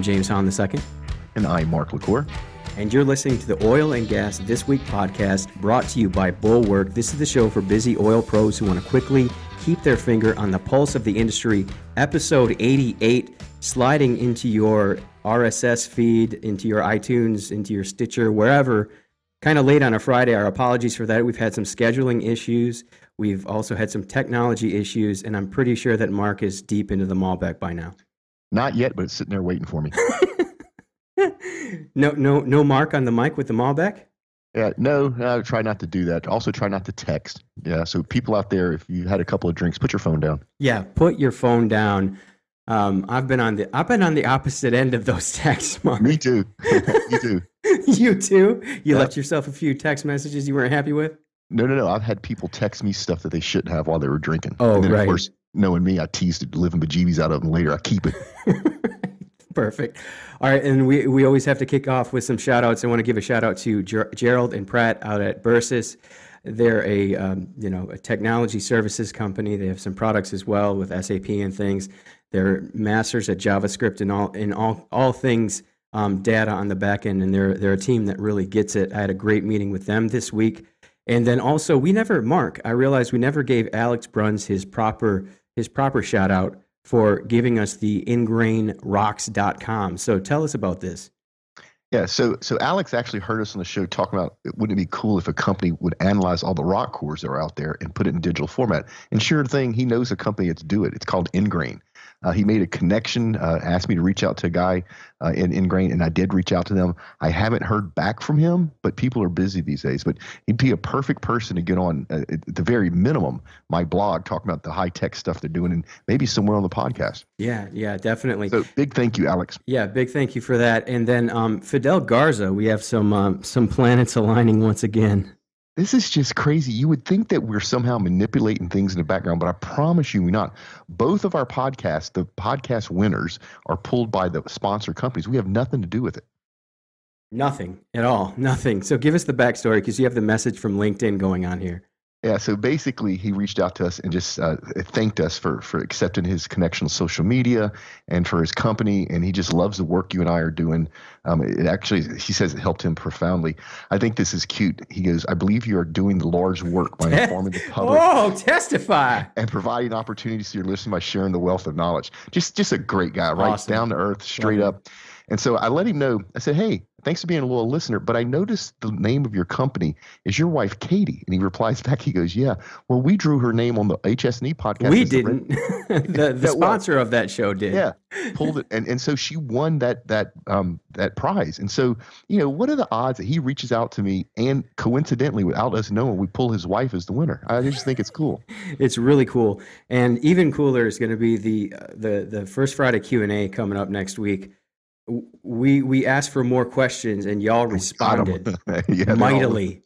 I'm James Hahn II. And I'm Mark LaCour. And you're listening to the Oil and Gas This Week podcast brought to you by Bulwark. This is the show for busy oil pros who want to quickly keep their finger on the pulse of the industry. Episode 88, sliding into your RSS feed, into your iTunes, into your Stitcher, wherever. Kind of late on a Friday. Our apologies for that. We've had some scheduling issues. We've also had some technology issues, and I'm pretty sure that Mark is deep into the Malbec by now. Not yet, but it's sitting there waiting for me. no, no, no mark on the mic with the Malbec. Yeah, no, I try not to do that. Also, try not to text. Yeah, so people out there, if you had a couple of drinks, put your phone down. Yeah, put your phone down. Um, I've been on the I've been on the opposite end of those texts, Mark. Me too. you too. you too. You yeah. left yourself a few text messages you weren't happy with. No, no, no. I've had people text me stuff that they shouldn't have while they were drinking. Oh, and then, right. Of course, knowing me, I teased it, living bejeebies out of them later. I keep it. Perfect. All right, and we, we always have to kick off with some shout outs. I want to give a shout out to Ger- Gerald and Pratt out at Bursis. They're a um, you know a technology services company. They have some products as well with SAP and things. They're masters at JavaScript and all in all all things um, data on the back end, and they're they're a team that really gets it. I had a great meeting with them this week, and then also we never Mark. I realized we never gave Alex Bruns his proper his proper shout out for giving us the ingrainrocks.com. So tell us about this. Yeah, so so Alex actually heard us on the show talking about wouldn't it be cool if a company would analyze all the rock cores that are out there and put it in digital format. And sure thing, he knows a company that's do it. It's called Ingrain. Uh, he made a connection, uh, asked me to reach out to a guy uh, in Ingrain, and I did reach out to them. I haven't heard back from him, but people are busy these days. But he'd be a perfect person to get on, uh, at the very minimum, my blog talking about the high tech stuff they're doing, and maybe somewhere on the podcast. Yeah, yeah, definitely. So big thank you, Alex. Yeah, big thank you for that. And then um, Fidel Garza, we have some um, some planets aligning once again. This is just crazy. You would think that we're somehow manipulating things in the background, but I promise you we're not. Both of our podcasts, the podcast winners, are pulled by the sponsor companies. We have nothing to do with it. Nothing at all. Nothing. So give us the backstory because you have the message from LinkedIn going on here. Yeah, so basically, he reached out to us and just uh, thanked us for for accepting his connection on social media and for his company, and he just loves the work you and I are doing. Um, it actually, he says, it helped him profoundly. I think this is cute. He goes, "I believe you are doing the Lord's work by informing the public." oh, testify! And providing opportunities to your listeners by sharing the wealth of knowledge. Just, just a great guy, right awesome. down to earth, straight up. And so I let him know. I said, "Hey, thanks for being a loyal listener, but I noticed the name of your company is your wife, Katie." And he replies back, he goes, "Yeah, well, we drew her name on the HS&E podcast. We didn't. the the sponsor of that show did. Yeah, pulled it, and and so she won that that um that prize. And so you know, what are the odds that he reaches out to me and coincidentally, without us knowing, we pull his wife as the winner? I just think it's cool. it's really cool, and even cooler is going to be the uh, the the first Friday Q and A coming up next week we we asked for more questions and y'all responded. Yeah, mightily.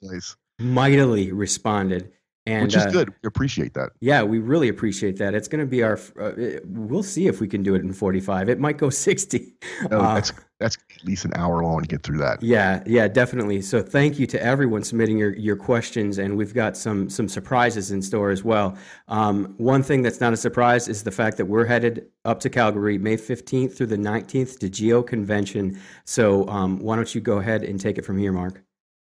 mightily responded and which is uh, good. We appreciate that. Yeah we really appreciate that. It's going to be our uh, we'll see if we can do it in 45 it might go 60 no, uh, that's that's at least an hour long to get through that. Yeah yeah definitely. So thank you to everyone submitting your, your questions and we've got some some surprises in store as well. Um, one thing that's not a surprise is the fact that we're headed up to calgary may 15th through the 19th to geo convention. So um, why don't you go ahead and take it from here mark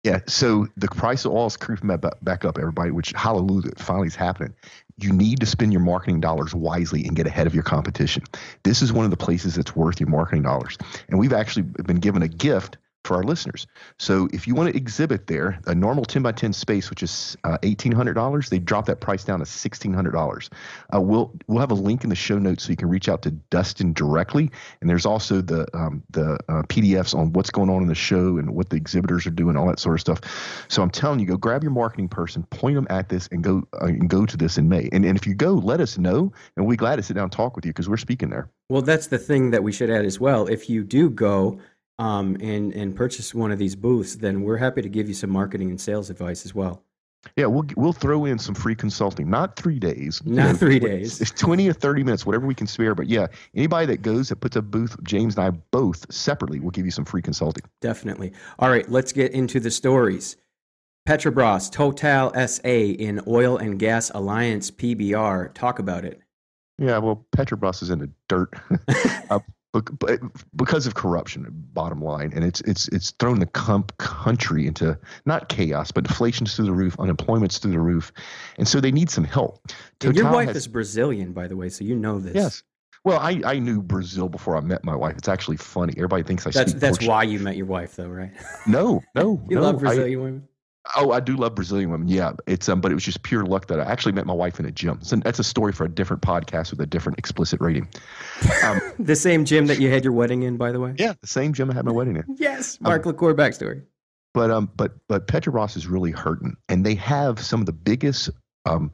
yeah, so the price of oil is creeping back up, everybody, which hallelujah, finally is happening. You need to spend your marketing dollars wisely and get ahead of your competition. This is one of the places that's worth your marketing dollars. And we've actually been given a gift for our listeners. So if you want to exhibit there, a normal 10 by 10 space, which is uh, $1,800, they drop that price down to $1,600. Uh, we'll we'll have a link in the show notes so you can reach out to Dustin directly. And there's also the um, the uh, PDFs on what's going on in the show and what the exhibitors are doing, all that sort of stuff. So I'm telling you, go grab your marketing person, point them at this, and go uh, and go to this in May. And and if you go, let us know, and we'll be glad to sit down and talk with you because we're speaking there. Well, that's the thing that we should add as well. If you do go um, and and purchase one of these booths, then we're happy to give you some marketing and sales advice as well. Yeah, we'll we'll throw in some free consulting. Not three days. Not you know, three days. It's twenty or thirty minutes, whatever we can spare. But yeah, anybody that goes that puts a booth, James and I both separately will give you some free consulting. Definitely. All right, let's get into the stories. Petrobras, Total SA in Oil and Gas Alliance PBR. Talk about it. Yeah, well, Petrobras is in the dirt. uh, because of corruption. Bottom line, and it's it's it's thrown the comp country into not chaos, but inflation's through the roof, unemployment's through the roof, and so they need some help. and your wife has, is Brazilian, by the way, so you know this. Yes. Well, I, I knew Brazil before I met my wife. It's actually funny. Everybody thinks I that's speak that's why you met your wife, though, right? No, no, you no. love Brazilian I, women. Oh, I do love Brazilian women. Yeah, it's um, but it was just pure luck that I actually met my wife in a gym. So that's a story for a different podcast with a different explicit rating. Um, the same gym that you had your wedding in, by the way. Yeah, the same gym I had my wedding in. yes, Mark um, LaCour backstory. But um, but but Petrobras is really hurting, and they have some of the biggest um,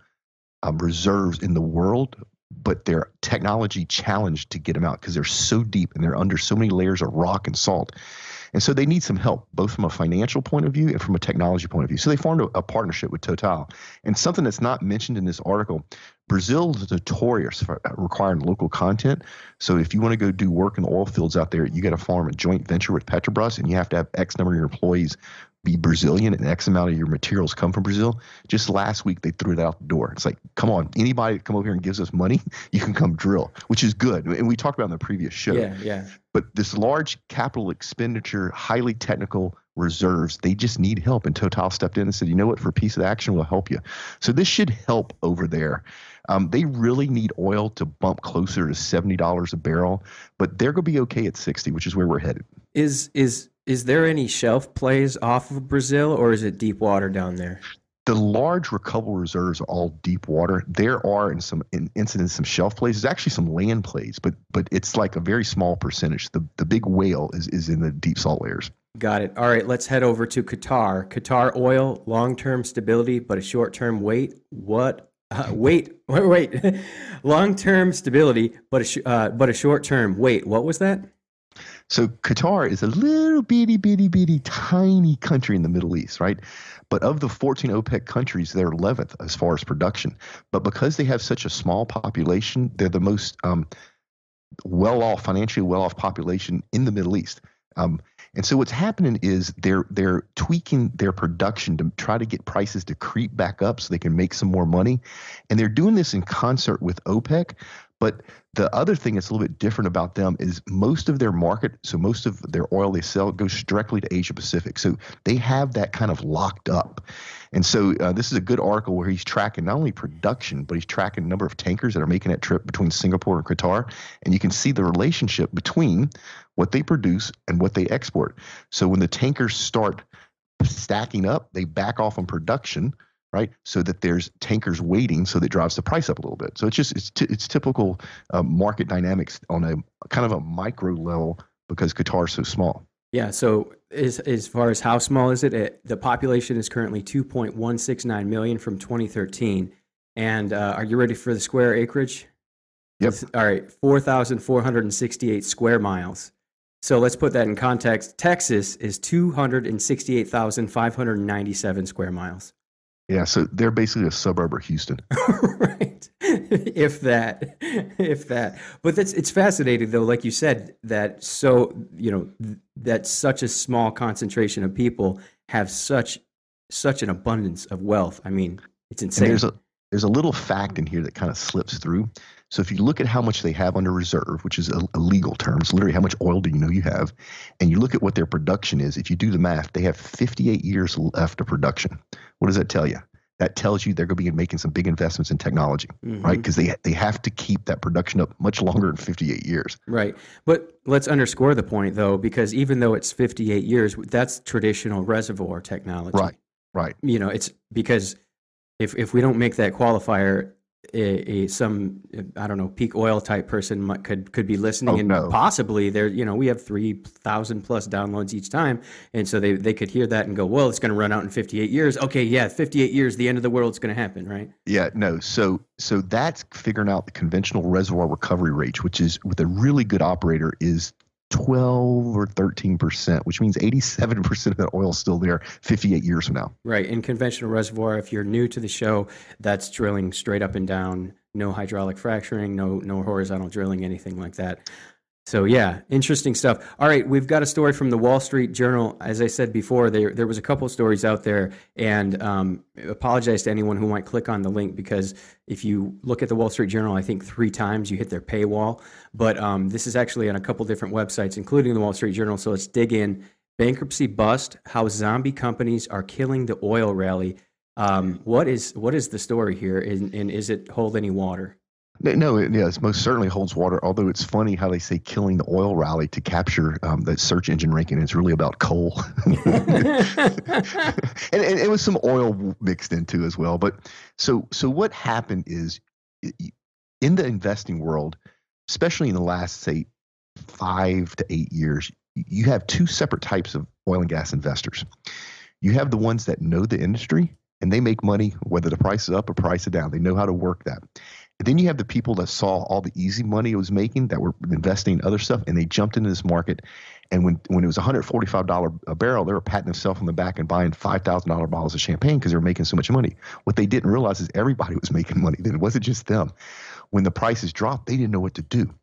um reserves in the world but they're technology challenged to get them out because they're so deep and they're under so many layers of rock and salt. And so they need some help, both from a financial point of view and from a technology point of view. So they formed a, a partnership with Total. And something that's not mentioned in this article Brazil is notorious for uh, requiring local content. So if you want to go do work in the oil fields out there, you got to form a joint venture with Petrobras and you have to have X number of your employees be Brazilian and X amount of your materials come from Brazil. Just last week, they threw it out the door. It's like, come on, anybody that come over here and gives us money, you can come drill, which is good. And we talked about in the previous show. Yeah, yeah. But this large capital expenditure, highly technical reserves, they just need help. And Total stepped in and said, you know what, for a piece of action, we'll help you. So this should help over there. Um, they really need oil to bump closer to seventy dollars a barrel, but they're going to be okay at sixty, which is where we're headed. Is is is there any shelf plays off of Brazil, or is it deep water down there? The large recoverable reserves are all deep water. There are in some in incidents some shelf plays. There's actually some land plays, but but it's like a very small percentage. The the big whale is is in the deep salt layers. Got it. All right, let's head over to Qatar. Qatar oil, long term stability, but a short term wait. What? Uh, wait, wait, wait. long term stability, but a sh- uh, but a short term wait. What was that? So Qatar is a little bitty, bitty, bitty, tiny country in the Middle East, right? But of the 14 OPEC countries, they're 11th as far as production. But because they have such a small population, they're the most um, well-off, financially well-off population in the Middle East. Um, and so what's happening is they're they're tweaking their production to try to get prices to creep back up so they can make some more money. And they're doing this in concert with OPEC, but the other thing that's a little bit different about them is most of their market, so most of their oil they sell goes directly to Asia Pacific. So they have that kind of locked up. And so uh, this is a good article where he's tracking not only production, but he's tracking the number of tankers that are making that trip between Singapore and Qatar. And you can see the relationship between what they produce and what they export. So when the tankers start stacking up, they back off on production right? So that there's tankers waiting, so that drives the price up a little bit. So it's just it's t- it's typical uh, market dynamics on a kind of a micro level because Qatar is so small. Yeah. So as as far as how small is it? it the population is currently 2.169 million from 2013. And uh, are you ready for the square acreage? Yep. All right, 4,468 square miles. So let's put that in context. Texas is 268,597 square miles. Yeah, so they're basically a suburb of Houston. right. if that. If that. But that's it's fascinating though, like you said, that so you know that such a small concentration of people have such such an abundance of wealth. I mean, it's insane. And there's a there's a little fact in here that kind of slips through. So if you look at how much they have under reserve, which is a, a, legal term, it's literally how much oil do you know you have, and you look at what their production is, if you do the math, they have 58 years left of production. What does that tell you? That tells you they're going to be making some big investments in technology, mm-hmm. right? Because they they have to keep that production up much longer than 58 years. Right. But let's underscore the point though, because even though it's 58 years, that's traditional reservoir technology. Right. Right. You know, it's because if if we don't make that qualifier a, a, some I don't know peak oil type person might, could could be listening oh, and no. possibly there you know we have three thousand plus downloads each time. And so they they could hear that and go well it's going to run out in fifty eight years. Okay yeah fifty eight years the end of the world is going to happen right? Yeah no. So so that's figuring out the conventional reservoir recovery rate which is with a really good operator is 12 or 13 percent, which means 87 percent of that oil is still there 58 years from now. Right. In conventional reservoir, if you're new to the show, that's drilling straight up and down, no hydraulic fracturing, no no horizontal drilling, anything like that. So yeah, interesting stuff. All right, we've got a story from the Wall Street Journal. As I said before, there there was a couple stories out there, and um, apologize to anyone who might click on the link because if you look at the Wall Street Journal, I think three times you hit their paywall. But um, this is actually on a couple different websites, including the Wall Street Journal. So let's dig in. Bankruptcy bust: How zombie companies are killing the oil rally. Um, what is what is the story here, and, and is it hold any water? No, it, yes, most certainly holds water. Although it's funny how they say killing the oil rally to capture um, the search engine ranking. It's really about coal, and, and, it was some oil mixed into as well. But so so what happened is in the investing world, especially in the last say five to eight years, you have two separate types of oil and gas investors. You have the ones that know the industry and they make money whether the price is up or price is down. They know how to work that. Then you have the people that saw all the easy money it was making that were investing in other stuff and they jumped into this market. And when, when it was $145 a barrel, they were patting themselves on the back and buying $5,000 bottles of champagne because they were making so much money. What they didn't realize is everybody was making money. Then it wasn't just them. When the prices dropped, they didn't know what to do.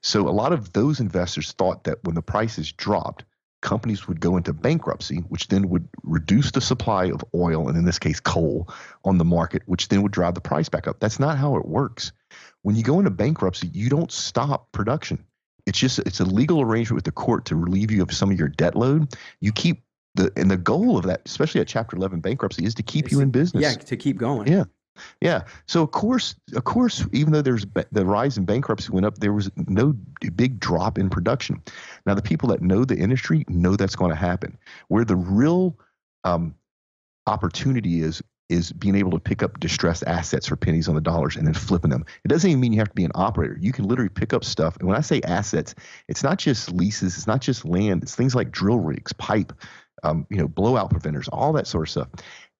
So a lot of those investors thought that when the prices dropped, companies would go into bankruptcy, which then would reduce the supply of oil, and in this case, coal, on the market, which then would drive the price back up. That's not how it works. When you go into bankruptcy, you don't stop production. It's just it's a legal arrangement with the court to relieve you of some of your debt load. You keep the and the goal of that, especially at Chapter 11 bankruptcy, is to keep it's, you in business. Yeah, to keep going. Yeah. Yeah. So of course, of course, even though there's the rise in bankruptcy went up, there was no big drop in production. Now the people that know the industry know that's going to happen. Where the real um, opportunity is is being able to pick up distressed assets for pennies on the dollars and then flipping them. It doesn't even mean you have to be an operator. You can literally pick up stuff. And when I say assets, it's not just leases, it's not just land. It's things like drill rigs, pipe, um, you know, blowout preventers, all that sort of stuff.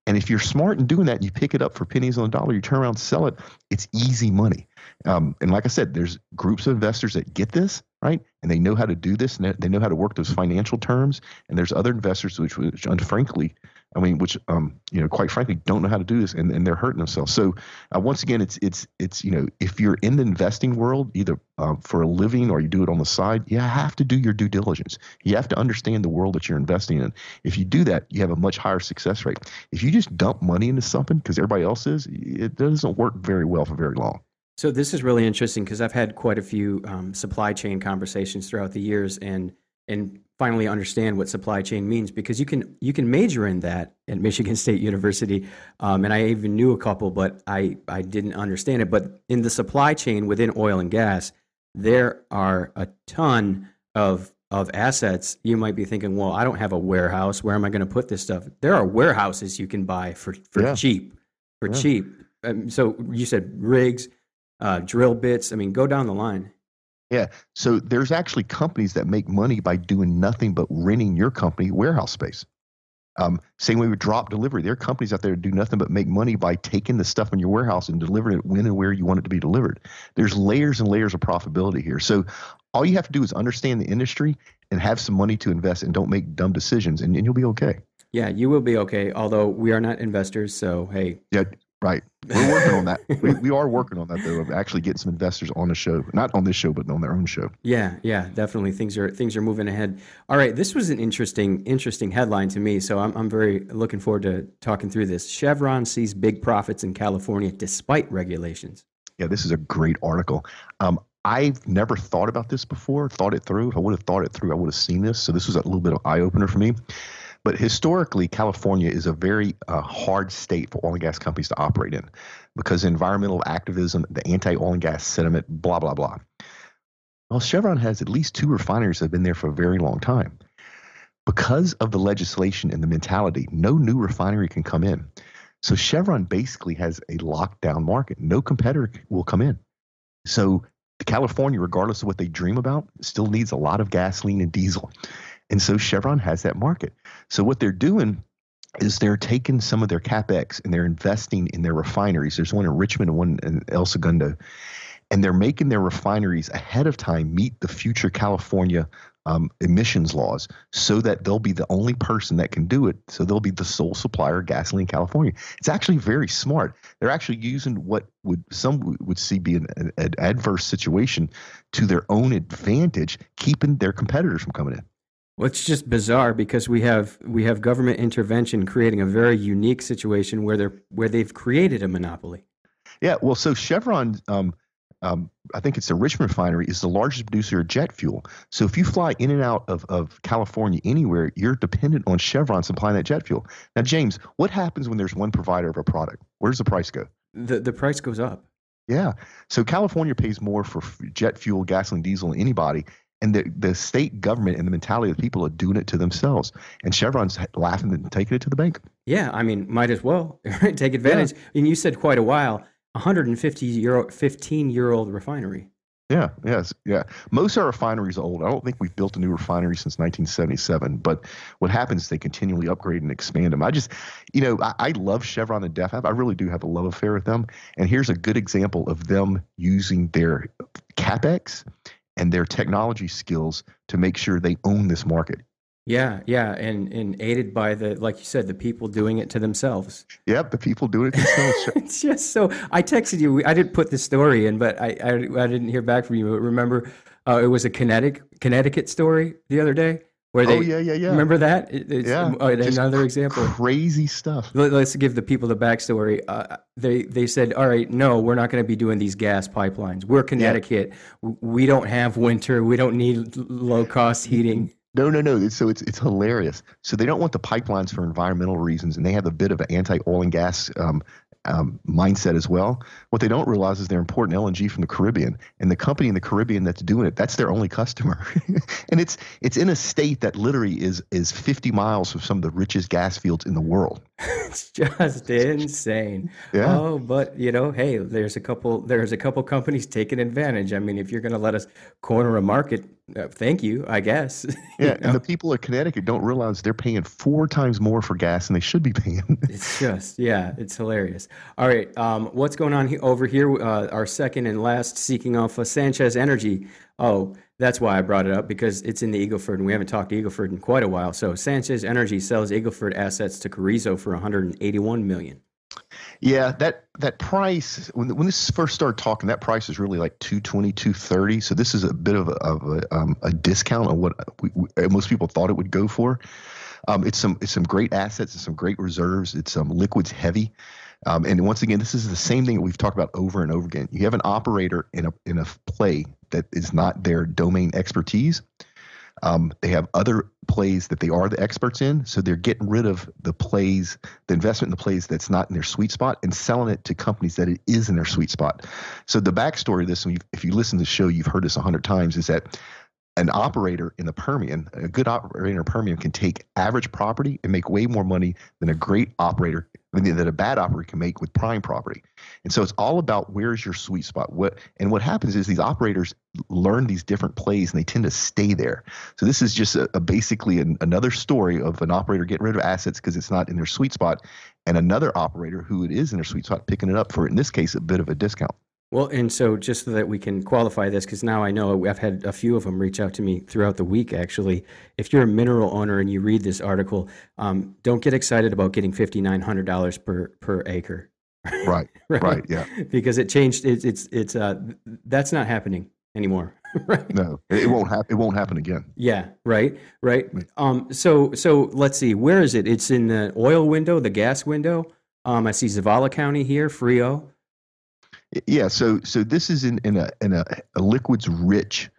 And if you're smart in doing that, you pick it up for pennies on the dollar, you turn around sell it, it's easy money. Um, and like I said, there's groups of investors that get this, right? And they know how to do this and they know how to work those financial terms. And there's other investors which, which frankly, I mean, which um, you know, quite frankly, don't know how to do this, and, and they're hurting themselves. So uh, once again, it's it's it's you know, if you're in the investing world, either uh, for a living or you do it on the side, you have to do your due diligence. You have to understand the world that you're investing in. If you do that, you have a much higher success rate. If you just dump money into something because everybody else is, it doesn't work very well for very long. So this is really interesting because I've had quite a few um, supply chain conversations throughout the years, and and finally understand what supply chain means because you can you can major in that at Michigan State University, um, and I even knew a couple, but I I didn't understand it. But in the supply chain within oil and gas, there are a ton of of assets. You might be thinking, well, I don't have a warehouse. Where am I going to put this stuff? There are warehouses you can buy for for yeah. cheap, for yeah. cheap. Um, so you said rigs, uh, drill bits. I mean, go down the line. Yeah. So there's actually companies that make money by doing nothing but renting your company warehouse space. Um, same way with drop delivery. There are companies out there that do nothing but make money by taking the stuff in your warehouse and delivering it when and where you want it to be delivered. There's layers and layers of profitability here. So all you have to do is understand the industry and have some money to invest and don't make dumb decisions and, and you'll be okay. Yeah, you will be okay. Although we are not investors, so hey. Yeah, Right. We're working on that. We, we are working on that though, of actually getting some investors on the show, not on this show, but on their own show. Yeah, yeah, definitely. Things are things are moving ahead. All right, this was an interesting interesting headline to me, so I'm I'm very looking forward to talking through this. Chevron sees big profits in California despite regulations. Yeah, this is a great article. Um, I've never thought about this before, thought it through. If I would have thought it through, I would have seen this. So this was a little bit of eye opener for me. But historically, California is a very uh, hard state for oil and gas companies to operate in because environmental activism, the anti oil and gas sentiment, blah, blah, blah. Well, Chevron has at least two refineries that have been there for a very long time. Because of the legislation and the mentality, no new refinery can come in. So Chevron basically has a lockdown market. No competitor will come in. So California, regardless of what they dream about, still needs a lot of gasoline and diesel. And so Chevron has that market. So what they're doing is they're taking some of their capex and they're investing in their refineries. There's one in Richmond and one in El Segundo, and they're making their refineries ahead of time meet the future California um, emissions laws so that they'll be the only person that can do it. So they'll be the sole supplier of gasoline in California. It's actually very smart. They're actually using what would some would see be an, an, an adverse situation to their own advantage, keeping their competitors from coming in. Well, it's just bizarre because we have we have government intervention creating a very unique situation where they're where they've created a monopoly. Yeah, well, so Chevron, um, um, I think it's the Richmond refinery, is the largest producer of jet fuel. So if you fly in and out of, of California anywhere, you're dependent on Chevron supplying that jet fuel. Now, James, what happens when there's one provider of a product? Where does the price go? The the price goes up. Yeah. So California pays more for jet fuel, gasoline, diesel than anybody. And the, the state government and the mentality of the people are doing it to themselves. And Chevron's laughing and taking it to the bank. Yeah, I mean, might as well take advantage. Yeah. And you said quite a while 150 year 15 year old refinery. Yeah, yes, yeah. Most of our refineries are old. I don't think we've built a new refinery since 1977. But what happens is they continually upgrade and expand them. I just, you know, I, I love Chevron and DEF. I really do have a love affair with them. And here's a good example of them using their capex and their technology skills to make sure they own this market. Yeah, yeah, and and aided by the like you said, the people doing it to themselves. Yep, the people doing it themselves. it's just so. I texted you. I didn't put the story in, but I I, I didn't hear back from you. But remember, uh, it was a Connecticut Connecticut story the other day where they. Oh yeah, yeah, yeah. Remember that? It's, yeah. Uh, another example. Crazy stuff. Let, us give the people the backstory. Uh, they they said, all right, no, we're not going to be doing these gas pipelines. We're Connecticut. Yeah. We don't have winter. We don't need low cost heating. No, no, no. So it's it's hilarious. So they don't want the pipelines for environmental reasons, and they have a bit of an anti-oil and gas um, um, mindset as well. What they don't realize is they're importing LNG from the Caribbean, and the company in the Caribbean that's doing it, that's their only customer. and it's it's in a state that literally is is 50 miles from some of the richest gas fields in the world. it's just insane. Yeah. Oh, but you know, hey, there's a couple there's a couple companies taking advantage. I mean, if you're going to let us corner a market, uh, thank you, I guess. Yeah, know? and the people of Connecticut don't realize they're paying four times more for gas than they should be paying. it's just, yeah, it's hilarious. All right, um, what's going on he- over here? Uh, our second and last seeking alpha, Sanchez Energy. Oh, that's why I brought it up because it's in the Eagle Ford, and we haven't talked to Eagle Ford in quite a while. So Sanchez Energy sells Eagle Ford assets to Carrizo for 181 million. Yeah, that that price when when this first started talking, that price is really like 220, 230. So this is a bit of a, of a, um, a discount on what we, we, most people thought it would go for. Um, it's some it's some great assets and some great reserves. It's um, liquids heavy. Um, and once again, this is the same thing that we've talked about over and over again. You have an operator in a in a play that is not their domain expertise. Um, they have other plays that they are the experts in, so they're getting rid of the plays, the investment in the plays that's not in their sweet spot, and selling it to companies that it is in their sweet spot. So the backstory of this, if you listen to the show, you've heard this a hundred times, is that an operator in the Permian, a good operator in the Permian can take average property and make way more money than a great operator that a bad operator can make with prime property. And so it's all about where's your sweet spot. What and what happens is these operators learn these different plays and they tend to stay there. So this is just a, a basically an, another story of an operator getting rid of assets because it's not in their sweet spot, and another operator who it is in their sweet spot picking it up for in this case a bit of a discount. Well, and so just so that we can qualify this, because now I know I've had a few of them reach out to me throughout the week, actually. If you're a mineral owner and you read this article, um, don't get excited about getting $5,900 per, per acre. Right, right, right, yeah. because it changed. It's, it's, it's, uh, that's not happening anymore. right? No, it won't happen. It won't happen again. Yeah, right, right. Um, so, so let's see. Where is it? It's in the oil window, the gas window. Um, I see Zavala County here, Frio. Yeah, so so this is in in a in a, a liquids rich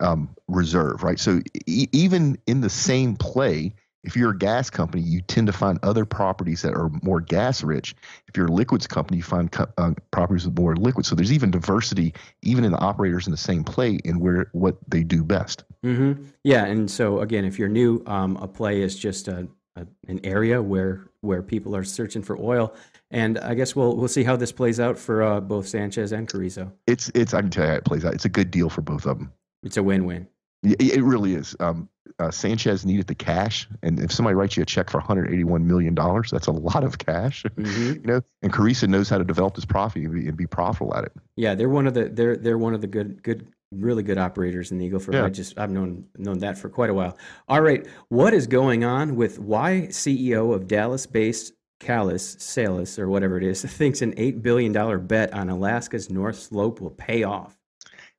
um, reserve, right? So e- even in the same play, if you're a gas company, you tend to find other properties that are more gas rich. If you're a liquids company, you find co- uh, properties with more liquid. So there's even diversity, even in the operators in the same play, in where what they do best. Mm-hmm. Yeah, and so again, if you're new, um, a play is just a, a, an area where where people are searching for oil. And I guess we'll we'll see how this plays out for uh, both Sanchez and Carrizo. It's it's I can tell you how it plays out. It's a good deal for both of them. It's a win-win. It, really is. Um, uh, Sanchez needed the cash, and if somebody writes you a check for 181 million dollars, that's a lot of cash. Mm-hmm. you know, and Carrizo knows how to develop this profit and be, and be, profitable at it. Yeah, they're one of the they're they're one of the good good really good operators in the Eagle Ford. Yeah. I just I've known known that for quite a while. All right, what is going on with why CEO of Dallas-based Callis, Salis, or whatever it is, thinks an eight billion dollar bet on Alaska's North Slope will pay off?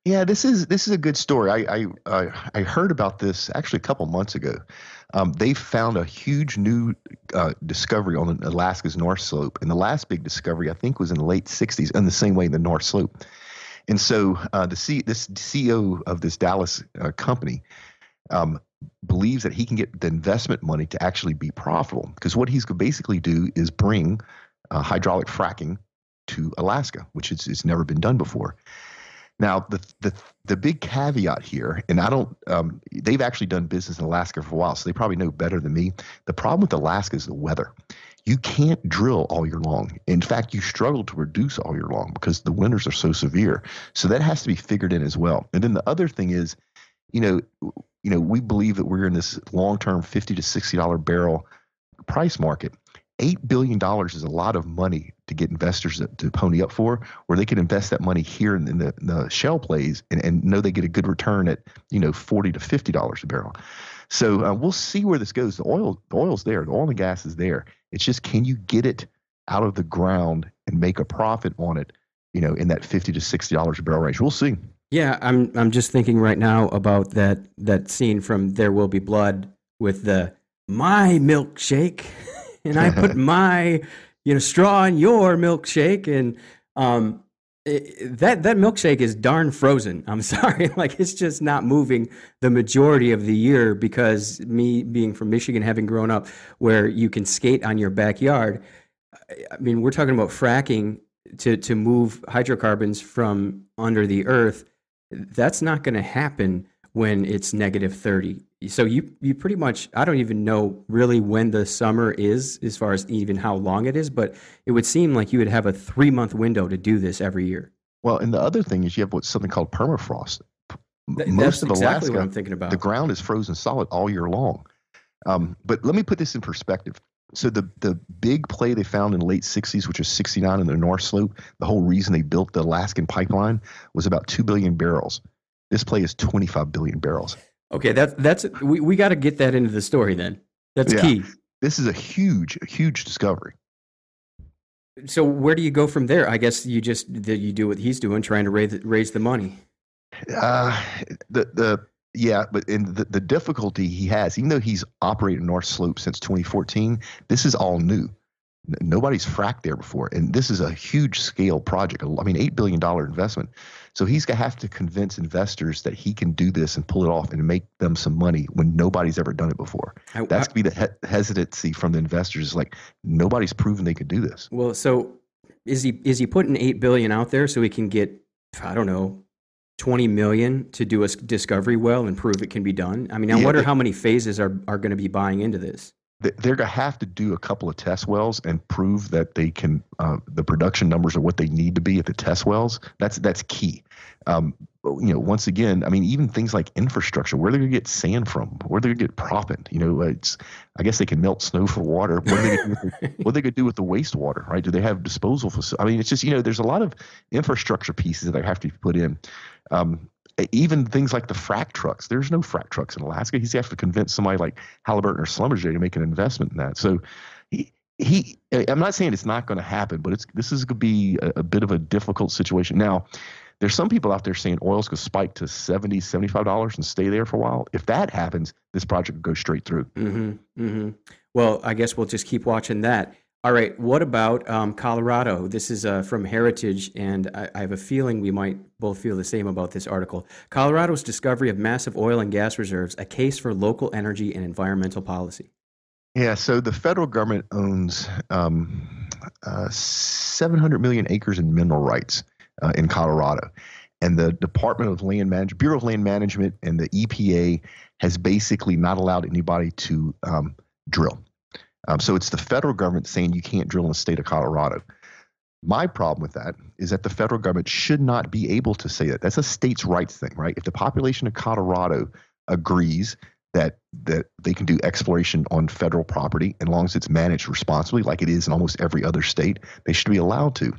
Yeah, this is this is a good story. I I I heard about this actually a couple months ago. Um, they found a huge new uh, discovery on Alaska's North Slope, and the last big discovery I think was in the late '60s, in the same way in the North Slope. And so uh, the C, this CEO of this Dallas uh, company um, believes that he can get the investment money to actually be profitable because what he's going to basically do is bring uh, hydraulic fracking to Alaska, which is, it's never been done before. Now, the, the the big caveat here, and I don't, um, they've actually done business in Alaska for a while, so they probably know better than me. The problem with Alaska is the weather. You can't drill all year long. In fact, you struggle to produce all year long because the winters are so severe. So that has to be figured in as well. And then the other thing is, you know, you know, we believe that we're in this long-term fifty to sixty dollar barrel price market. $8 billion is a lot of money to get investors to, to pony up for, where they can invest that money here in, in the, in the shale plays and, and know they get a good return at, you know, 40 to $50 a barrel. So uh, we'll see where this goes. The oil, the oil's there. The oil and gas is there. It's just, can you get it out of the ground and make a profit on it, you know, in that 50 to $60 a barrel range? We'll see. Yeah, I'm I'm just thinking right now about that that scene from There Will Be Blood with the my milkshake. and I put my you know straw in your milkshake, and um, it, that that milkshake is darn frozen. I'm sorry, like it's just not moving the majority of the year because me being from Michigan, having grown up where you can skate on your backyard. I mean, we're talking about fracking to to move hydrocarbons from under the earth. That's not going to happen when it's negative 30 so you you pretty much I don't even know really when the summer is as far as even how long it is, but it would seem like you would have a three month window to do this every year. Well, and the other thing is you have what's something called permafrost. Th- Most of exactly Alaska, I'm thinking about. The ground is frozen solid all year long. Um, but let me put this in perspective. So the the big play they found in the late 60s, which was 69 in the North Slope, the whole reason they built the Alaskan pipeline was about two billion barrels. This play is 25 billion barrels. Okay, that's that's we, we got to get that into the story then. That's yeah. key. This is a huge, huge discovery. So where do you go from there? I guess you just you do what he's doing, trying to raise raise the money. Uh, the the yeah, but in the, the difficulty he has, even though he's operated North Slope since 2014, this is all new. Nobody's fracked there before, and this is a huge scale project. I mean, eight billion dollar investment. So he's going to have to convince investors that he can do this and pull it off and make them some money when nobody's ever done it before. I, That's going to be the he- hesitancy from the investors. Is like nobody's proven they could do this. Well, so is he is he putting eight billion out there so he can get I don't know 20 million to do a discovery well and prove it can be done? I mean, I yeah, wonder how many phases are, are going to be buying into this. They're going to have to do a couple of test wells and prove that they can uh, the production numbers are what they need to be at the test wells. That's that's key. Um, you know once again i mean even things like infrastructure where are they going to get sand from where are they going to get proppant you know it's i guess they can melt snow for water what are they going to do with the wastewater right do they have disposal facilities i mean it's just you know there's a lot of infrastructure pieces that have to be put in um, even things like the frac trucks. There's no frac trucks in Alaska. He's have to convince somebody like Halliburton or Schlumberger to make an investment in that. So he, he I'm not saying it's not going to happen, but it's this is going to be a, a, bit of a difficult situation. Now, there's some people out there saying oil's going to spike to 70 $75 and stay there for a while. If that happens, this project will go straight through. Mm-hmm, mm-hmm. Well, I guess we'll just keep watching that. All right. What about um, Colorado? This is uh, from Heritage, and I, I, have a feeling we might both feel the same about this article. Colorado's discovery of massive oil and gas reserves, a case for local energy and environmental policy. Yeah, so the federal government owns um, uh, 700 million acres in mineral rights uh, in Colorado. And the Department of Land Management, Bureau of Land Management, and the EPA has basically not allowed anybody to um, drill. Um, so it's the federal government saying you can't drill in the state of Colorado. My problem with that is that the federal government should not be able to say that. That's a states' rights thing, right? If the population of Colorado agrees that that they can do exploration on federal property, as long as it's managed responsibly, like it is in almost every other state, they should be allowed to.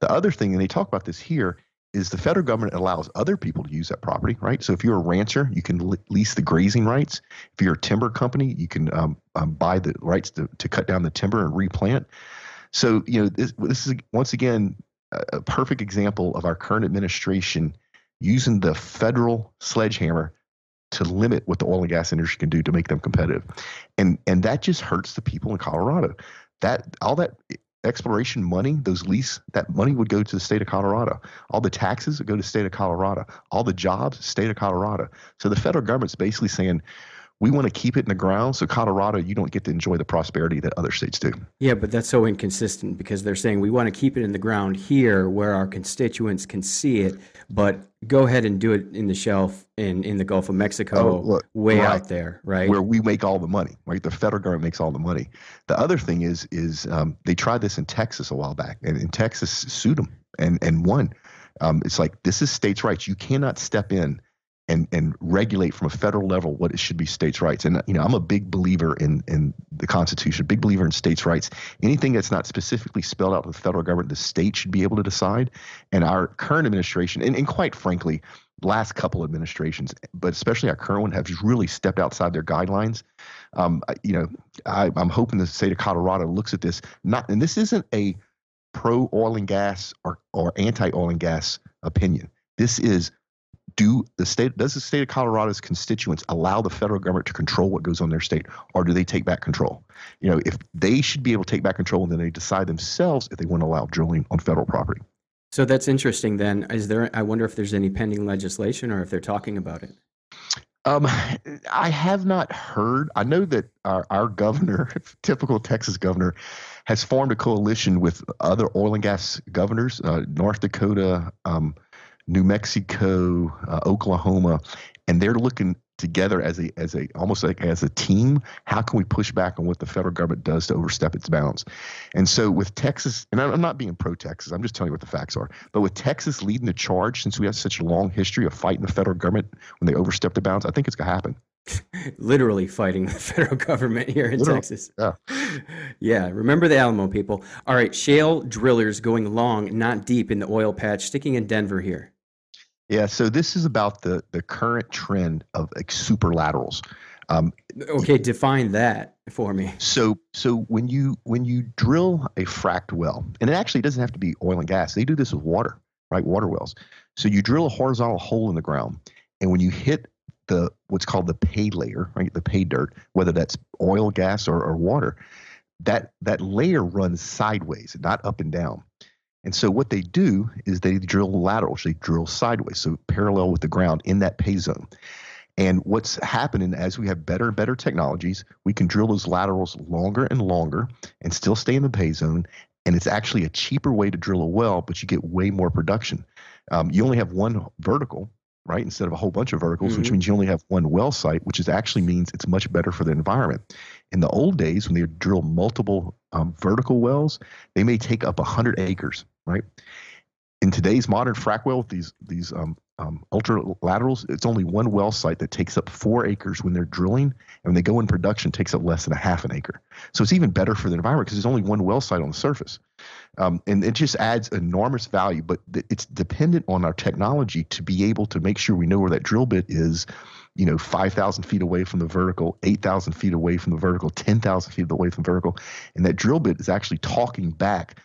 The other thing, and they talk about this here, is the federal government allows other people to use that property, right? So if you're a rancher, you can lease the grazing rights. If you're a timber company, you can um, um, buy the rights to, to cut down the timber and replant. So you know this, this is once again a perfect example of our current administration using the federal sledgehammer to limit what the oil and gas industry can do to make them competitive. And and that just hurts the people in Colorado. That all that exploration money, those lease, that money would go to the state of Colorado. All the taxes would go to the state of Colorado. All the jobs, state of Colorado. So the federal government's basically saying, we want to keep it in the ground so Colorado, you don't get to enjoy the prosperity that other states do. Yeah, but that's so inconsistent because they're saying we want to keep it in the ground here where our constituents can see it, but go ahead and do it in the shelf in, in the Gulf of Mexico, oh, look, way right. out there, right? Where we make all the money, right? The federal government makes all the money. The other thing is, is um, they tried this in Texas a while back, and in Texas sued them and and won. Um, it's like this is states' rights. You cannot step in and and regulate from a federal level what it should be states' rights. And you know, I'm a big believer in in the Constitution, big believer in states' rights. Anything that's not specifically spelled out in the federal government, the state should be able to decide. And our current administration, and, and quite frankly, last couple administrations, but especially our current one, have really stepped outside their guidelines. Um, you know, I, I'm hoping the state of Colorado looks at this. Not, and this isn't a pro oil and gas or or anti oil and gas opinion. This is do the state does the state of Colorado's constituents allow the federal government to control what goes on their state, or do they take back control? You know, if they should be able to take back control, and then they decide themselves if they want to allow drilling on federal property. So that's interesting. Then, is there? I wonder if there's any pending legislation, or if they're talking about it. Um, I have not heard. I know that our, our governor, typical Texas governor, has formed a coalition with other oil and gas governors, uh, North Dakota, um, New Mexico, uh, Oklahoma, and they're looking together as a as a almost like as a team. How can we push back on what the federal government does to overstep its bounds? And so with Texas, and I'm not being pro Texas, I'm just telling you what the facts are. But with Texas leading the charge, since we have such a long history of fighting the federal government when they overstep the bounds, I think it's gonna happen. Literally fighting the federal government here in Literally, Texas. Yeah. Yeah. Remember the Alamo people. All right. Shale drillers going long, not deep in the oil patch, sticking in Denver here. Yeah, so this is about the the current trend of like super laterals. Um, okay, define that for me. So, so when you when you drill a fracked well, and it actually doesn't have to be oil and gas. They do this with water, right? Water wells. So you drill a horizontal hole in the ground, and when you hit the what's called the pay layer, right? The pay dirt, whether that's oil, gas, or, or water, that that layer runs sideways, not up and down. And so what they do is they drill laterals, they drill sideways, so parallel with the ground in that pay zone. And what's happening as we have better and better technologies, we can drill those laterals longer and longer and still stay in the pay zone. And it's actually a cheaper way to drill a well, but you get way more production. Um, you only have one vertical, right? Instead of a whole bunch of verticals, mm-hmm. which means you only have one well site, which is actually means it's much better for the environment. In the old days, when they would drill multiple um, vertical wells, they may take up 100 acres, right? In today's modern frac well with these these um, um, ultra laterals, it's only one well site that takes up four acres when they're drilling, and when they go in production, takes up less than a half an acre. So it's even better for the environment because there's only one well site on the surface, um, and it just adds enormous value. But it's dependent on our technology to be able to make sure we know where that drill bit is you know, 5,000 feet away from the vertical, 8,000 feet away from the vertical, 10,000 feet away from vertical. And that drill bit is actually talking back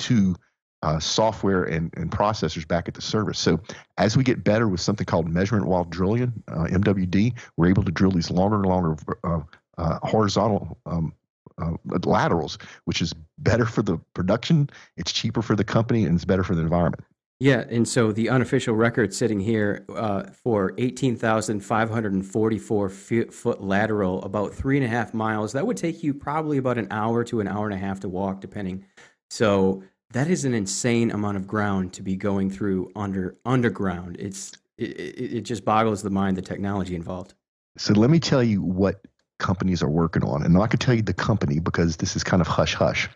to uh, software and, and processors back at the service. So as we get better with something called measurement while drilling, uh, MWD, we're able to drill these longer and longer uh, uh horizontal um, uh, laterals, which is better for the production, it's cheaper for the company, and it's better for the environment. Yeah, and so the unofficial record sitting here uh, for 18,544 foot lateral, about three and a half miles. That would take you probably about an hour to an hour and a half to walk, depending. So that is an insane amount of ground to be going through under underground. It's it, it just boggles the mind the technology involved. So let me tell you what companies are working on, and going to tell you the company because this is kind of hush hush.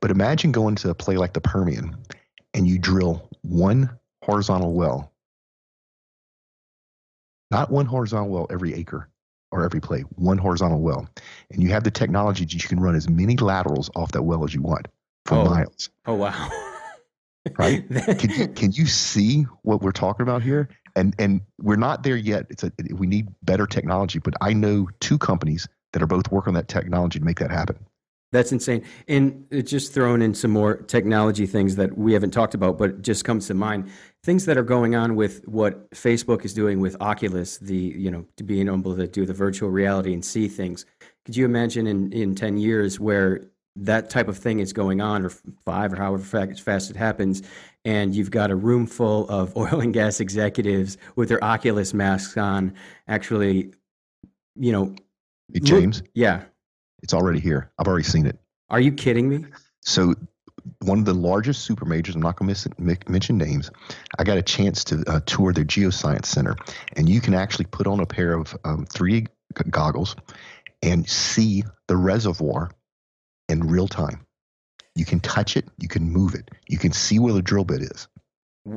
But imagine going to a play like the Permian and you drill one horizontal well, not one horizontal well every acre or every play, one horizontal well, and you have the technology that you can run as many laterals off that well as you want for oh. miles. Oh wow! right? can you can you see what we're talking about here? And and we're not there yet. It's a we need better technology, but I know two companies that are both working on that technology to make that happen. That's insane. And just throwing in some more technology things that we haven't talked about, but just comes to mind. Things that are going on with what Facebook is doing with Oculus, the you know, to being able to do the virtual reality and see things. Could you imagine in, in 10 years where that type of thing is going on, or five, or however fast it happens, and you've got a room full of oil and gas executives with their Oculus masks on, actually, you know. Hey, James? Look, yeah it's already here. I've already seen it. Are you kidding me? So, one of the largest super majors, I'm not going to mention names, I got a chance to uh, tour their geoscience center. And you can actually put on a pair of um, 3D goggles and see the reservoir in real time. You can touch it, you can move it, you can see where the drill bit is.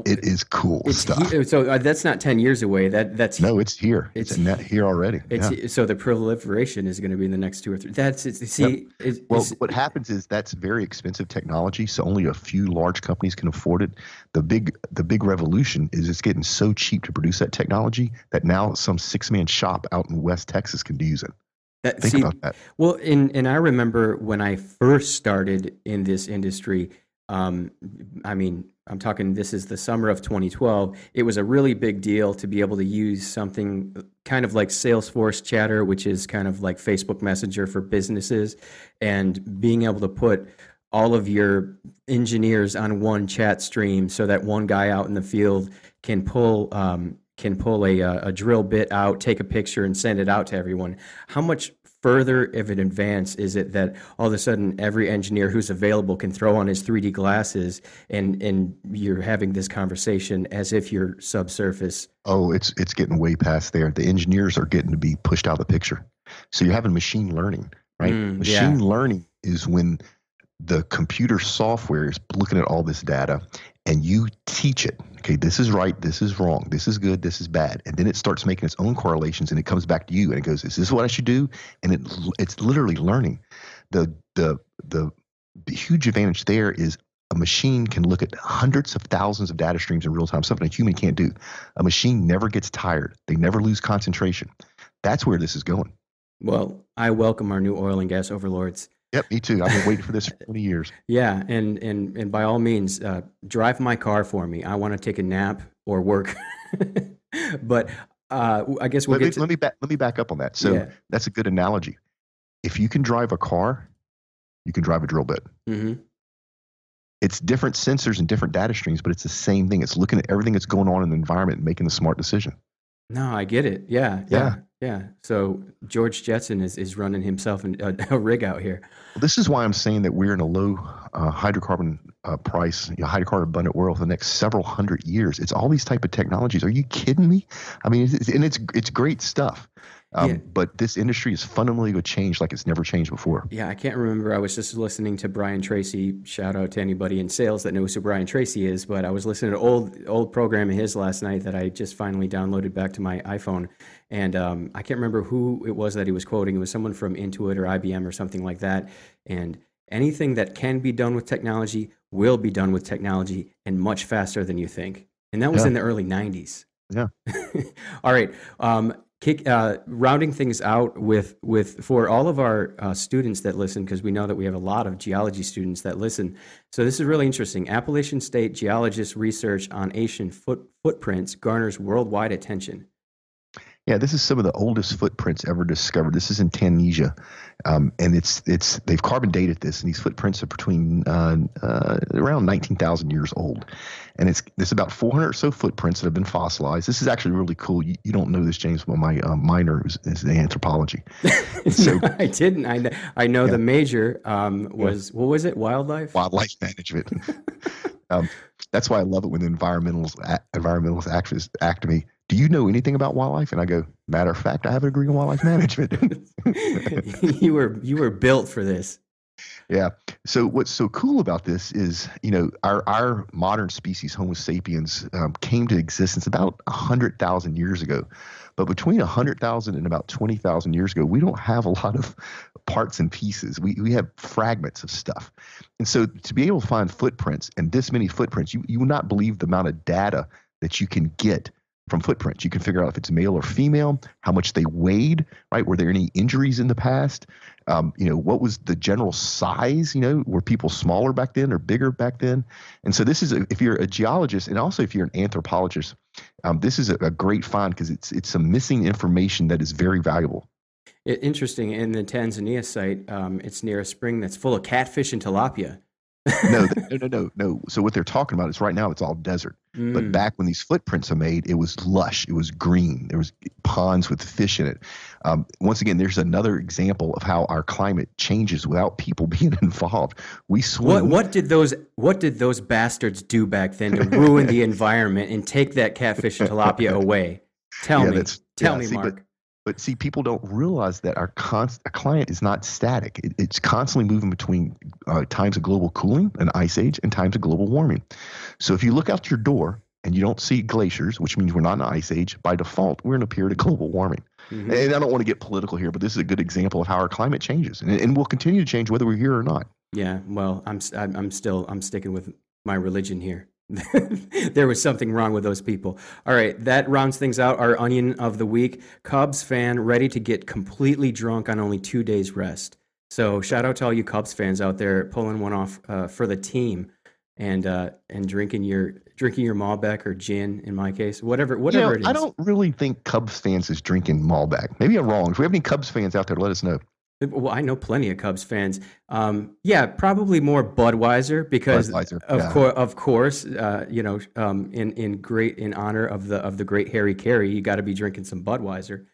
It is cool it's stuff. He, so uh, that's not ten years away. That that's no, it's here. It's, it's net here already. It's yeah. so the proliferation is going to be in the next two or three. That's it's, see. Yep. It's, well, what happens is that's very expensive technology, so only a few large companies can afford it. The big the big revolution is it's getting so cheap to produce that technology that now some six man shop out in West Texas can use it. That, Think see, about that. Well, and and I remember when I first started in this industry. Um, I mean, I'm talking this is the summer of 2012. It was a really big deal to be able to use something kind of like Salesforce Chatter, which is kind of like Facebook Messenger for businesses, and being able to put all of your engineers on one chat stream so that one guy out in the field can pull um, can pull a, a drill bit out, take a picture, and send it out to everyone. How much further of an advance is it that all of a sudden every engineer who's available can throw on his 3D glasses and and you're having this conversation as if you're subsurface? Oh, it's it's getting way past there. The engineers are getting to be pushed out of the picture. So you're having machine learning, right? Mm, machine yeah. learning is when the computer software is looking at all this data and you teach it. Okay this is right this is wrong this is good this is bad. And then it starts making its own correlations and it comes back to you and it goes is this what i should do? And it it's literally learning. The the the, the huge advantage there is a machine can look at hundreds of thousands of data streams in real time something a human can't do. A machine never gets tired. They never lose concentration. That's where this is going. Well i welcome our new oil and gas overlords Yep, me too. I've been waiting for this for 20 years. Yeah, and and and by all means, uh, drive my car for me. I want to take a nap or work. but uh, I guess we'll let get me, to... let me back let me back up on that. So yeah. that's a good analogy. If you can drive a car, you can drive a drill bit. Mm-hmm. It's different sensors and different data streams, but it's the same thing. It's looking at everything that's going on in the environment and making the smart decision. No, I get it. Yeah, yeah. yeah. Yeah. So George Jetson is, is running himself a, a, rig out here. This is why I'm saying that we're in a low uh, hydrocarbon uh, price, you know, hydrocarbon abundant world for the next several hundred years. It's all these type of technologies. Are you kidding me? I mean, it's, and it's it's great stuff. Um, yeah. But this industry is fundamentally going to change like it's never changed before. Yeah, I can't remember. I was just listening to Brian Tracy. Shout out to anybody in sales that knows who Brian Tracy is. But I was listening to old old program of his last night that I just finally downloaded back to my iPhone, and um, I can't remember who it was that he was quoting. It was someone from Intuit or IBM or something like that. And anything that can be done with technology will be done with technology and much faster than you think. And that was yeah. in the early '90s. Yeah. All right. Um, kick, uh, rounding things out with with for all of our uh, students that listen, because we know that we have a lot of geology students that listen. So this is really interesting. Appalachian State geologist research on Asian foot, footprints garners worldwide attention. Yeah, this is some of the oldest footprints ever discovered. This is in tanzania um, and it's it's they've carbon dated this, and these footprints are between uh, uh, around nineteen thousand years old, and it's there's about four hundred or so footprints that have been fossilized. This is actually really cool. You, you don't know this, James, but my uh, minor is, is in anthropology. so no, I didn't. I know, I know yeah. the major um, was yeah. what was it? Wildlife. Wildlife management. um, that's why I love it when the environmentalists environmentalist activists act to me do you know anything about wildlife? And I go, matter of fact, I have a degree in wildlife management. you were you were built for this. Yeah. So what's so cool about this is, you know, our our modern species, Homo sapiens, um, came to existence about hundred thousand years ago. But between 100,000 and about 20,000 years ago, we don't have a lot of parts and pieces. We, we have fragments of stuff. And so to be able to find footprints and this many footprints, you, you will not believe the amount of data that you can get from footprints. You can figure out if it's male or female, how much they weighed, right? Were there any injuries in the past? Um, you know, what was the general size? You know, were people smaller back then or bigger back then? And so this is, a, if you're a geologist and also if you're an anthropologist, um, this is a, a great find because it's it's some missing information that is very valuable. Interesting. In the Tanzania site, um, it's near a spring that's full of catfish and tilapia no, no, no, no, no. So what they're talking about is right now it's all desert. Mm. But back when these footprints are made, it was lush. It was green. There was ponds with fish in it. Um, once again, there's another example of how our climate changes without people being involved. We swim. What, what did those What did those bastards do back then to ruin the environment and take that catfish and tilapia away? Tell yeah, me. Tell yeah, me, see, Mark. But, but see, people don't realize that our const- a client is not static. It, it's constantly moving between uh, times of global cooling, an ice age, and times of global warming. So if you look out your door and you don't see glaciers, which means we're not in an ice age, by default, we're in a period of global warming. Mm-hmm. And I don't want to get political here, but this is a good example of how our climate changes, and, and will continue to change whether we're here or not. Yeah, well, I'm I'm still I'm sticking with my religion here. there was something wrong with those people. All right, that rounds things out. Our onion of the week Cubs fan ready to get completely drunk on only two days rest. So shout out to all you Cubs fans out there pulling one off uh, for the team and uh, and drinking your drinking your Malbec or gin in my case, whatever whatever you know, it is. I don't really think Cubs fans is drinking Malbec. Maybe I'm wrong. If we have any Cubs fans out there, let us know. Well, I know plenty of Cubs fans. Um, yeah, probably more Budweiser because Budweiser, of, yeah. co- of course, uh, you know, um, in in great in honor of the of the great Harry Caray, you got to be drinking some Budweiser.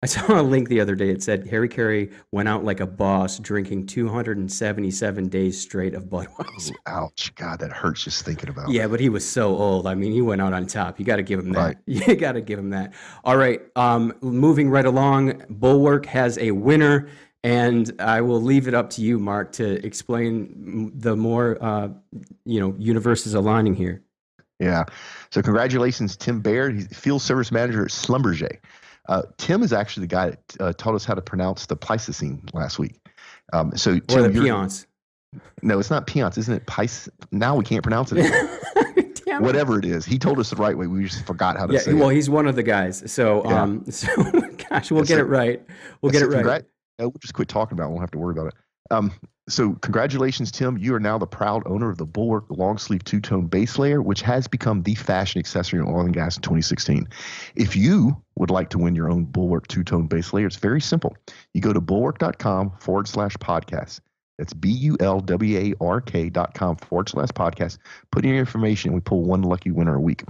I saw a link the other day. It said Harry Caray went out like a boss, drinking 277 days straight of Budweiser. Oh, ouch! God, that hurts just thinking about. Yeah, it. but he was so old. I mean, he went out on top. You got to give him that. Right. You got to give him that. All right, um, moving right along. Bulwark has a winner. And I will leave it up to you, Mark, to explain the more, uh, you know, universes aligning here. Yeah. So congratulations, Tim Baird. He's field service manager at Schlumberger. Uh, Tim is actually the guy that uh, taught us how to pronounce the Pleistocene last week. Um, so Tim, or the peons. No, it's not peons, isn't it? Pice. Now we can't pronounce it. Whatever it is, he told us the right way. We just forgot how to yeah, say well, it. Well, he's one of the guys. So, yeah. um, so gosh, we'll get it right. We'll get it right. We'll just quit talking about it. We won't have to worry about it. Um, so congratulations, Tim. You are now the proud owner of the Bulwark long sleeve two tone base layer, which has become the fashion accessory in oil and gas in 2016. If you would like to win your own Bulwark two tone base layer, it's very simple. You go to bulwark.com forward slash podcast. That's B U L W A R K dot com forward slash podcast. Put in your information and we pull one lucky winner a week.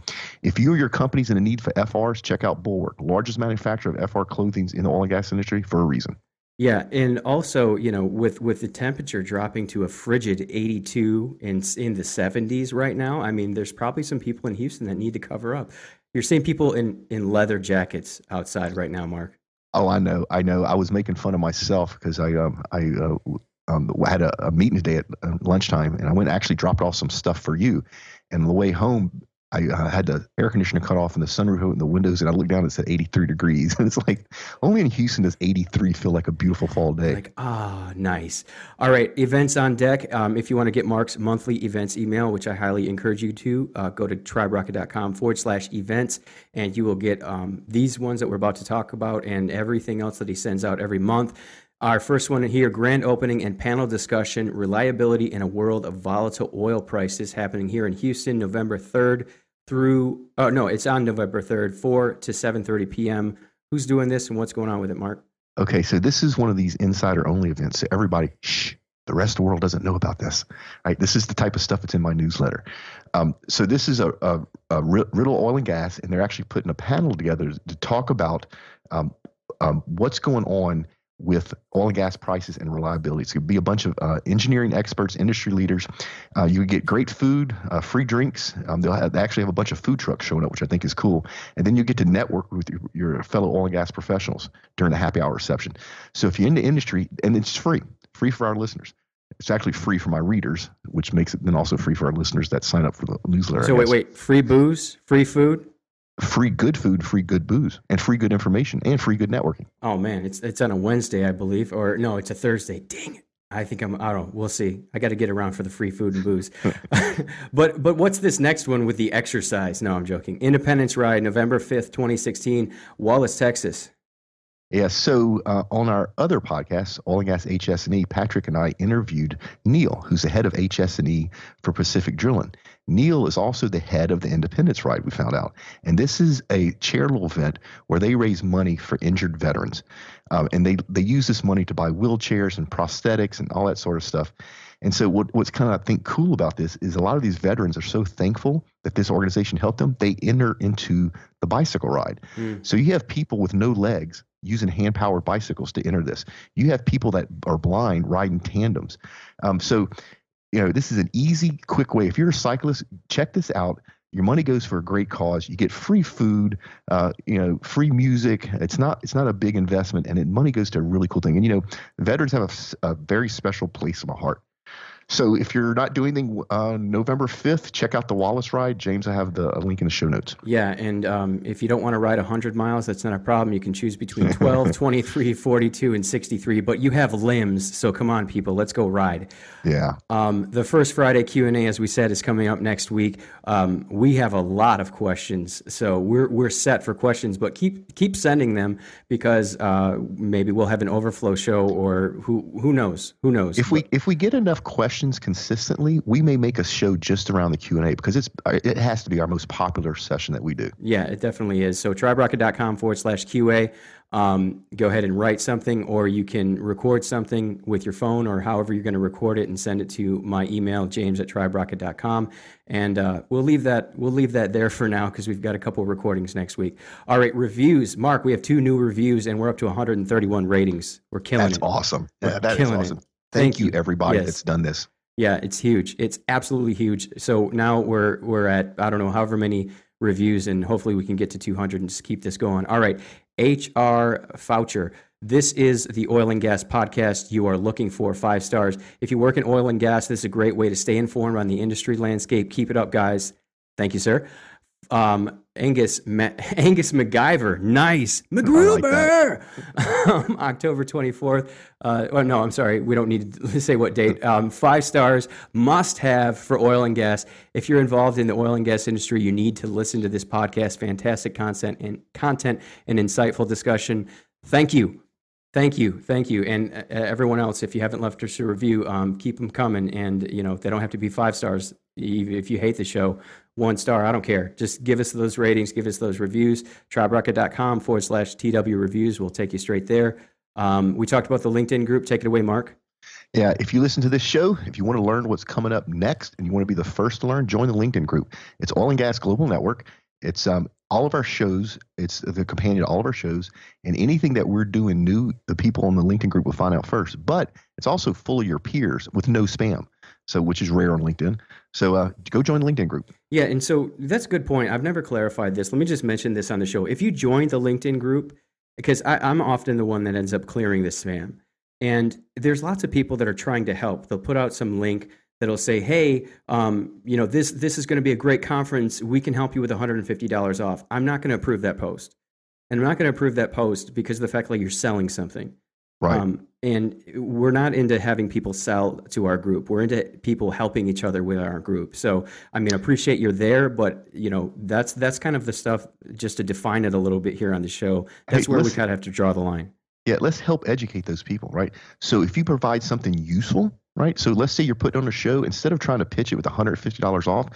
If you or your company's in a need for FRs, check out Bulwark, largest manufacturer of FR clothing in the oil and gas industry for a reason. Yeah, and also, you know, with with the temperature dropping to a frigid 82 in in the 70s right now, I mean, there's probably some people in Houston that need to cover up. You're seeing people in in leather jackets outside right now, Mark. Oh, I know, I know. I was making fun of myself because I um I uh, um, had a, a meeting today at uh, lunchtime, and I went and actually dropped off some stuff for you. And on the way home, I uh, had the air conditioner cut off and the sunroof and the windows, and I looked down and it said 83 degrees. And it's like only in Houston does 83 feel like a beautiful fall day. Like, ah, oh, nice. All right, events on deck. Um, if you want to get Mark's monthly events email, which I highly encourage you to, uh, go to triberocket.com forward slash events, and you will get um, these ones that we're about to talk about and everything else that he sends out every month. Our first one here grand opening and panel discussion reliability in a world of volatile oil prices happening here in Houston, November 3rd through, oh, no, it's on November 3rd, 4 to 7.30 p.m. Who's doing this and what's going on with it, Mark? Okay, so this is one of these insider only events. So everybody, shh, the rest of the world doesn't know about this. Right? This is the type of stuff that's in my newsletter. Um, so this is a, a, a, Riddle Oil and Gas, and they're actually putting a panel together to talk about um, um, what's going on with oil and gas prices and reliability. It's going to be a bunch of uh, engineering experts, industry leaders. Uh, you get great food, uh, free drinks. Um, they'll have, they actually have a bunch of food trucks showing up, which I think is cool. And then you get to network with your, your fellow oil and gas professionals during the happy hour reception. So if you're in the industry, and it's free, free for our listeners. It's actually free for my readers, which makes it then also free for our listeners that sign up for the newsletter. So wait, wait, free booze, free food. Free good food, free good booze, and free good information, and free good networking. Oh man, it's it's on a Wednesday, I believe, or no, it's a Thursday. Dang it! I think I'm. I don't. know. We'll see. I got to get around for the free food and booze. but but what's this next one with the exercise? No, I'm joking. Independence Ride, November fifth, 2016, Wallace, Texas. Yeah. So uh, on our other podcast, Oil and Gas HS&E, Patrick and I interviewed Neil, who's the head of HS&E for Pacific Drilling. Neil is also the head of the Independence Ride. We found out, and this is a charitable event where they raise money for injured veterans, um, and they they use this money to buy wheelchairs and prosthetics and all that sort of stuff. And so, what, what's kind of I think cool about this is a lot of these veterans are so thankful that this organization helped them. They enter into the bicycle ride. Mm. So you have people with no legs using hand powered bicycles to enter this. You have people that are blind riding tandems. Um, so, you know, this is an easy, quick way. If you're a cyclist, check this out. Your money goes for a great cause. You get free food, uh, you know, free music. It's not it's not a big investment, and it, money goes to a really cool thing. And you know, veterans have a, a very special place in my heart. So if you're not doing anything uh, November 5th, check out the Wallace ride. James, I have the link in the show notes. Yeah, and um, if you don't want to ride 100 miles, that's not a problem. You can choose between 12, 23, 42, and 63. But you have limbs, so come on, people, let's go ride. Yeah. Um, the first Friday Q&A, as we said, is coming up next week. Um, we have a lot of questions, so we're, we're set for questions, but keep keep sending them because uh, maybe we'll have an overflow show or who who knows? Who knows? If we if we get enough questions questions consistently, we may make a show just around the Q and A because it's it has to be our most popular session that we do. Yeah, it definitely is. So triberocket.com forward slash QA. Um, go ahead and write something, or you can record something with your phone, or however you're going to record it, and send it to my email, James at triberocket.com. And uh, we'll leave that we'll leave that there for now because we've got a couple recordings next week. All right, reviews. Mark, we have two new reviews, and we're up to 131 ratings. We're killing That's it. That's awesome. Yeah, that is awesome. It. Thank, Thank you, everybody yes. that's done this. Yeah, it's huge. It's absolutely huge. So now we're we're at I don't know however many reviews, and hopefully we can get to 200 and just keep this going. All right, HR Foucher. This is the oil and gas podcast you are looking for. Five stars. If you work in oil and gas, this is a great way to stay informed on the industry landscape. Keep it up, guys. Thank you, sir um, Angus Ma- Angus MacGyver, nice MacGruber, like um, October twenty fourth. Uh, oh no, I'm sorry, we don't need to say what date. Um, five stars, must have for oil and gas. If you're involved in the oil and gas industry, you need to listen to this podcast. Fantastic content and content and insightful discussion. Thank you. Thank you, thank you, and uh, everyone else. If you haven't left us a review, um, keep them coming. And you know they don't have to be five stars. If you hate the show, one star. I don't care. Just give us those ratings, give us those reviews. Triberocket.com forward slash TW reviews will take you straight there. Um, we talked about the LinkedIn group. Take it away, Mark. Yeah, if you listen to this show, if you want to learn what's coming up next and you want to be the first to learn, join the LinkedIn group. It's Oil and Gas Global Network. It's um, all of our shows. It's the companion to all of our shows. And anything that we're doing new, the people in the LinkedIn group will find out first. But it's also full of your peers with no spam so which is rare on LinkedIn. So uh, go join the LinkedIn group. Yeah, and so that's a good point. I've never clarified this. Let me just mention this on the show. If you join the LinkedIn group, because I, I'm often the one that ends up clearing the spam, and there's lots of people that are trying to help. They'll put out some link that'll say, "Hey, um, you know this this is going to be a great conference. We can help you with $150 off." I'm not going to approve that post, and I'm not going to approve that post because of the fact that you're selling something. Right. Um, and we're not into having people sell to our group. We're into people helping each other with our group. So, I mean, I appreciate you're there, but you know, that's that's kind of the stuff. Just to define it a little bit here on the show, that's hey, where we kind of have to draw the line. Yeah, let's help educate those people, right? So, if you provide something useful, right? So, let's say you're putting on a show, instead of trying to pitch it with $150 off,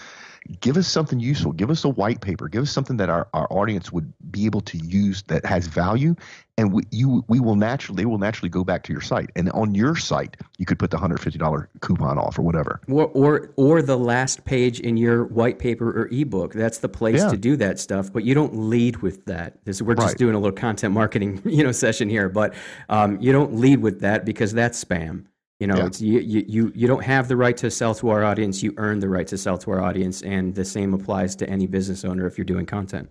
give us something useful. Give us a white paper. Give us something that our, our audience would be able to use that has value. And we, you, we will naturally, they will naturally go back to your site. And on your site, you could put the $150 coupon off or whatever. Or, or, or the last page in your white paper or ebook. That's the place yeah. to do that stuff. But you don't lead with that. This, we're just right. doing a little content marketing, you know, session here. But um, you don't lead with that because that's spam. You know, yeah. it's, you, you, you don't have the right to sell to our audience. You earn the right to sell to our audience. And the same applies to any business owner if you're doing content.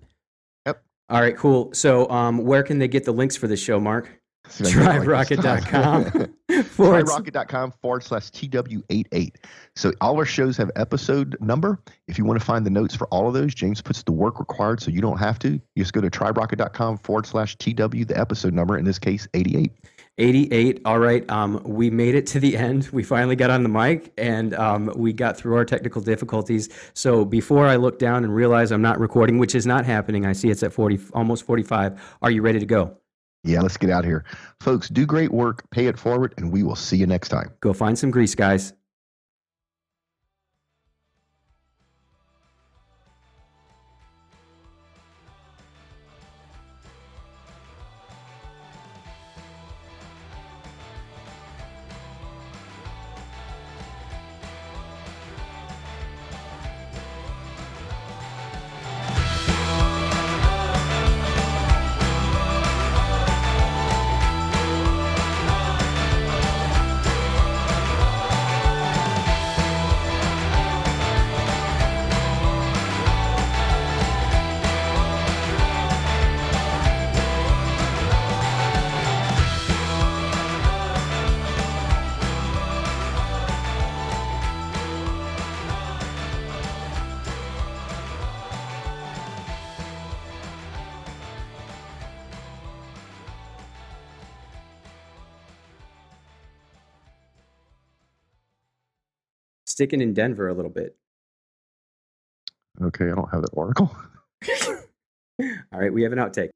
Yep. All right, cool. So, um, where can they get the links for this show, Mark? See if I can get it right this TribeRocket.com time. forward forward slash TW88. So all our shows have episode number. If you want to find the notes for all of those, James puts the work required so you don't have to. You just go to TribeRocket.com forward slash TW, the episode number, in this case, 88. 88. All right. Um, we made it to the end. We finally got on the mic and um, we got through our technical difficulties. So before I look down and realize I'm not recording, which is not happening, I see it's at 40, almost 45. Are you ready to go? Yeah, let's get out of here. Folks, do great work, pay it forward, and we will see you next time. Go find some grease, guys. Sticking in Denver a little bit. Okay, I don't have that article. All right. We have an outtake.